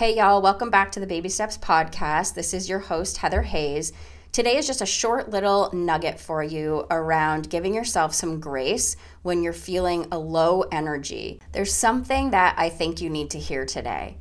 Hey, y'all, welcome back to the Baby Steps Podcast. This is your host, Heather Hayes. Today is just a short little nugget for you around giving yourself some grace when you're feeling a low energy. There's something that I think you need to hear today.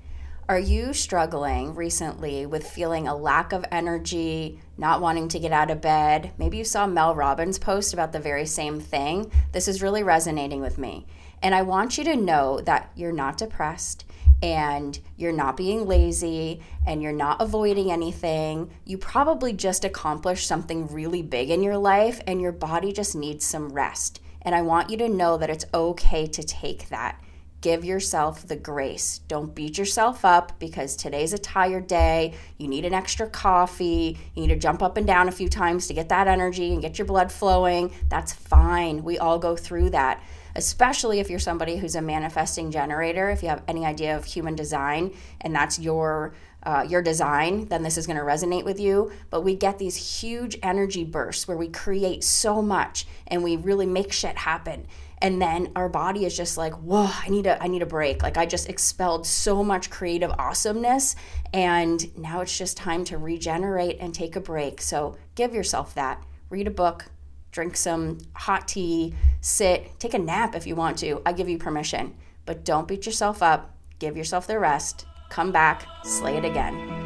Are you struggling recently with feeling a lack of energy, not wanting to get out of bed? Maybe you saw Mel Robbins post about the very same thing. This is really resonating with me. And I want you to know that you're not depressed and you're not being lazy and you're not avoiding anything. You probably just accomplished something really big in your life and your body just needs some rest. And I want you to know that it's okay to take that. Give yourself the grace. Don't beat yourself up because today's a tired day. You need an extra coffee. You need to jump up and down a few times to get that energy and get your blood flowing. That's fine. We all go through that especially if you're somebody who's a manifesting generator. If you have any idea of human design and that's your uh, your design, then this is going to resonate with you. But we get these huge energy bursts where we create so much and we really make shit happen. And then our body is just like, whoa, I need a I need a break. Like I just expelled so much creative awesomeness and now it's just time to regenerate and take a break. So give yourself that. Read a book, drink some hot tea, sit, take a nap if you want to. I give you permission. But don't beat yourself up. Give yourself the rest. Come back, slay it again.